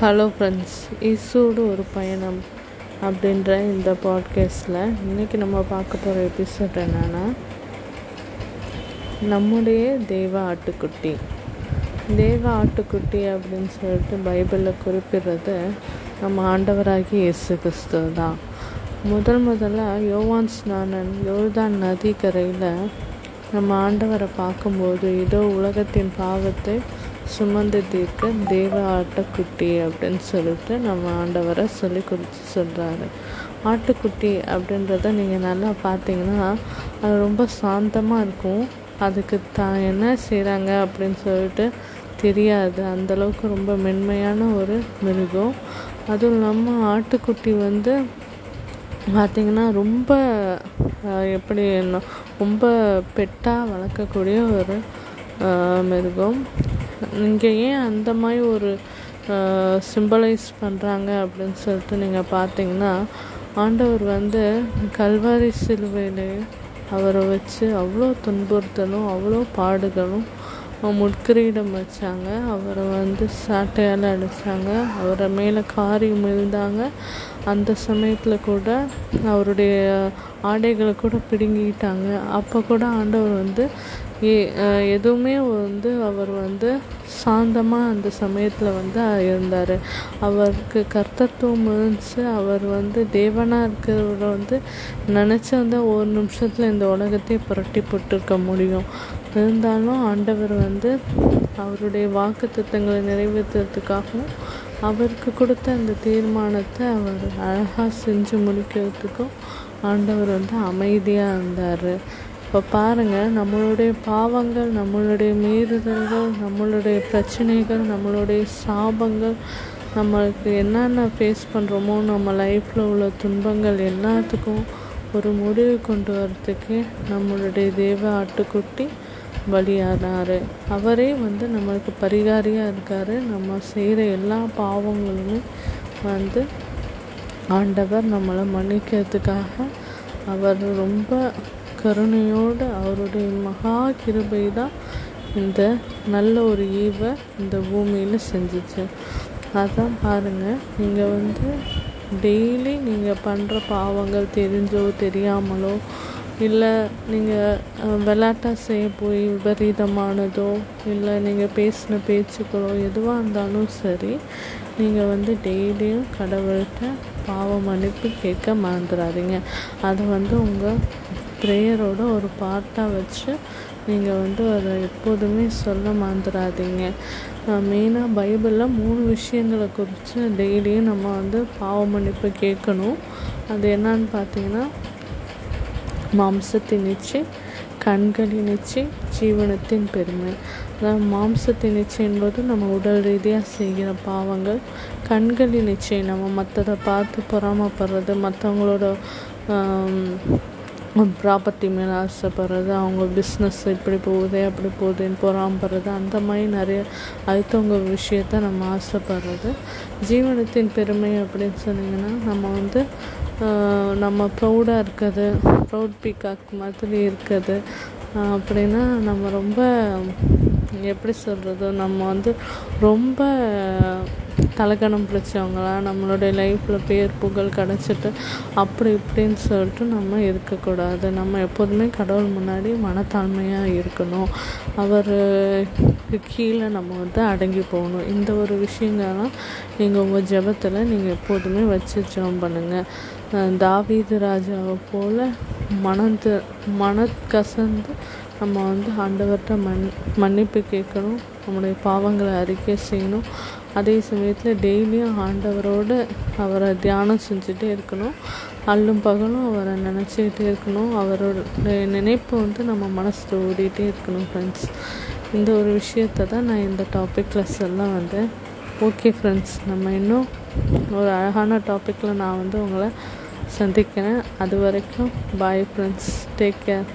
Hello friends இசோடு ஒரு பயணம் அப்படின்ற இந்த பாட்காஸ்டில் இன்றைக்கி நம்ம பார்க்க போகிற எபிசோட் என்னென்னா நம்முடைய தேவ ஆட்டுக்குட்டி. தேவ ஆட்டுக்குட்டி அப்படின்னு சொல்லிட்டு பைபிளில் குறிப்பிடுறது நம்ம ஆண்டவராகி இயேசு கிறிஸ்து தான். முதல் முதல்ல யோவான் ஸ்நானன் யோர்தான் நதிக்கரையில் நம்ம ஆண்டவரை பார்க்கும்போது இதோ உலகத்தின் பாவத்தை சுமந்து தீர்க்க தேவ ஆட்டுக்குட்டி அப்படின்னு சொல்லிட்டு நம்ம ஆண்டவரை சொல்லி கொடுத்து சொல்கிறாரு ஆட்டுக்குட்டி அப்படின்றத நீங்கள் நல்லா பார்த்தீங்கன்னா அது ரொம்ப சாந்தமாக இருக்கும். அதுக்கு தான் என்ன செய்கிறாங்க அப்படின்னு சொல்லிட்டு தெரியாது. அந்தளவுக்கு ரொம்ப மென்மையான ஒரு மிருகம். அதுவும் இல்லாமல் ஆட்டுக்குட்டி வந்து பார்த்திங்கன்னா ரொம்ப எப்படி ரொம்ப பெட்டாக வளர்க்கக்கூடிய ஒரு மிருகம். இங்கே ஏன் அந்த மாதிரி ஒரு சிம்பலைஸ் பண்ணுறாங்க அப்படின்னு சொல்லிட்டு நீங்கள் பார்த்தீங்கன்னா ஆண்டவர் வந்து கல்வாரி சிலுவையிலே அவரை வச்சு அவ்வளோ துன்புறுத்தலும் அவ்வளோ பாடுகளும் முட்கிரீடம் வச்சாங்க. அவரை வந்து சாட்டையால் அடித்தாங்க அவரை மேலே காரி மிழ்ந்தாங்க அந்த சமயத்தில் கூட அவருடைய ஆடைகளை கூட பிடுங்கிட்டாங்க. அப்போ கூட ஆண்டவர் வந்து ஏ எதுவுமே வந்து அவர் வந்து சாந்தமாக அந்த சமயத்தில் வந்து இருந்தார். அவருக்கு கர்த்தத்துவம் இருந்துச்சு. அவர் வந்து தேவனாக இருக்கிறவர வந்து நினச்சிருந்தா ஒரு நிமிஷத்தில் இந்த உலகத்தையே புரட்டி போட்டிருக்க முடியும். இருந்தாலும் ஆண்டவர் வந்து அவருடைய வாக்கு திட்டங்களை நிறைவேற்றுறதுக்காகவும் அவருக்கு கொடுத்த அந்த தீர்மானத்தை அவர் அழகாக செஞ்சு முடிக்கிறதுக்கும் ஆண்டவர் வந்து அமைதியாக இருந்தார். இப்போ பாருங்கள் நம்மளுடைய பாவங்கள் நம்மளுடைய மீறுதல்கள் நம்மளுடைய பிரச்சனைகள் நம்மளுடைய சாபங்கள் நம்மளுக்கு என்னென்ன ஃபேஸ் பண்ணுறோமோ நம்ம லைஃப்பில் உள்ள துன்பங்கள் எல்லாத்துக்கும் ஒரு முடிவு கொண்டு வரத்துக்கு நம்மளுடைய தேவ ஆட்டுக்குட்டி பலியானார். அவரே வந்து நம்மளுக்கு பரிகாரியாக இருக்கார். நம்ம செய்கிற எல்லா பாவங்களுமே வந்து ஆண்டவர் நம்மளை மன்னிக்கிறதுக்காக அவர் ரொம்ப கருணையோடு அவருடைய மகா கிருபை தான் இந்த நல்ல ஒரு ஈவை இந்த பூமியில் செஞ்சிச்சு. அதான் பாருங்கள் நீங்கள் வந்து டெய்லி நீங்கள் பண்ணுற பாவங்கள் தெரிஞ்சோ தெரியாமலோ இல்லை நீங்கள் விளாட்டாக செய்ய போய் விபரீதமானதோ இல்லை நீங்கள் பேசின பேச்சுக்களோ எதுவாக இருந்தாலும் சரி நீங்கள் வந்து டெய்லியும் கடவுள்கிட்ட பாவ மன்னிப்பு கேட்க மறந்துடாதீங்க. அதை வந்து உங்கள் ப்ரேயரோட ஒரு பார்ட்டாக வச்சு நீங்கள் வந்து அதை எப்போதுமே சொல்ல மறந்துடாதீங்க மெயினாக பைபிளில் மூணு விஷயங்களை குறித்து டெய்லியும் நம்ம வந்து பாவ மன்னிப்பு கேட்கணும். அது என்னன்னு பார்த்தீங்கன்னா மாம்சத்தின் இச்சை கண்களின் இச்சை ஜீவனத்தின் பெருமை. அதாவது மாம்சத்தின் இச்சை என்பது நம்ம உடல் ரீதியாக செய்கிற பாவங்கள். கண்களின் இச்சை நம்ம மற்றதை பார்த்து பொறாமப்படுறது மற்றவங்களோட ப்ராப்பர்ட்டி மேலே ஆசைப்படுறது அவங்க பிஸ்னஸ் இப்படி போகுது அப்படி போகுதுன்னு பொறாமப்படுறது அந்த மாதிரி நிறைய அடுத்தவங்க விஷயத்த நம்ம ஆசைப்படுறது. ஜீவனத்தின் பெருமை அப்படின்னு சொன்னிங்கன்னா நம்ம வந்து நம்ம ப்ரௌடாக இருக்கிறது ப்ரௌட் பீகாக் மாதிரி இருக்குது அப்படின்னா நம்ம ரொம்ப எப்படி சொல்கிறது நம்ம வந்து ரொம்ப தலைக்கணம் பிடிச்சவங்களா நம்மளுடைய லைஃப்பில் பேர் புகழ் கிடச்சிட்டு அப்படி இப்படின்னு சொல்லிட்டு நம்ம இருக்கக்கூடாது. நம்ம எப்போதுமே கடவுள் முன்னாடி மனத்தாழ்மையாக இருக்கணும். அவர் கீழே நம்ம வந்து அடங்கி போகணும். இந்த ஒரு விஷயங்கள்லாம் நீங்கள் உங்கள் ஜபத்தில் நீங்கள் எப்போதுமே வச்சு ஜபம் பண்ணுங்கள் தாவீது ராஜாவை போல் மனது மன கசந்து நம்ம வந்து ஆண்டவர்கிட்ட மன் மன்னிப்பு கேட்கணும். நம்முடைய பாவங்களை அறிக்கை செய்யணும். அதே சமயத்தில் டெய்லியும் ஆண்டவரோடு அவரை தியானம் செஞ்சுட்டே இருக்கணும். அல்லும் பகலும் அவரை நினச்சிக்கிட்டே இருக்கணும். அவரோட நினைப்பு வந்து நம்ம மனசில் ஓடிட்டே இருக்கணும் ஃப்ரெண்ட்ஸ் இந்த ஒரு விஷயத்தை தான் நான் இந்த டாப்பிக்கில் சொல்ல வந்தேன். ஓகே ஃப்ரெண்ட்ஸ் நம்ம இன்னும் ஒரு அழகான டாப்பிக்கில் நான் வந்து உங்களை சந்திக்கிறேன். அது வரைக்கும் பாய் ஃப்ரெண்ட்ஸ் டேக் கேர்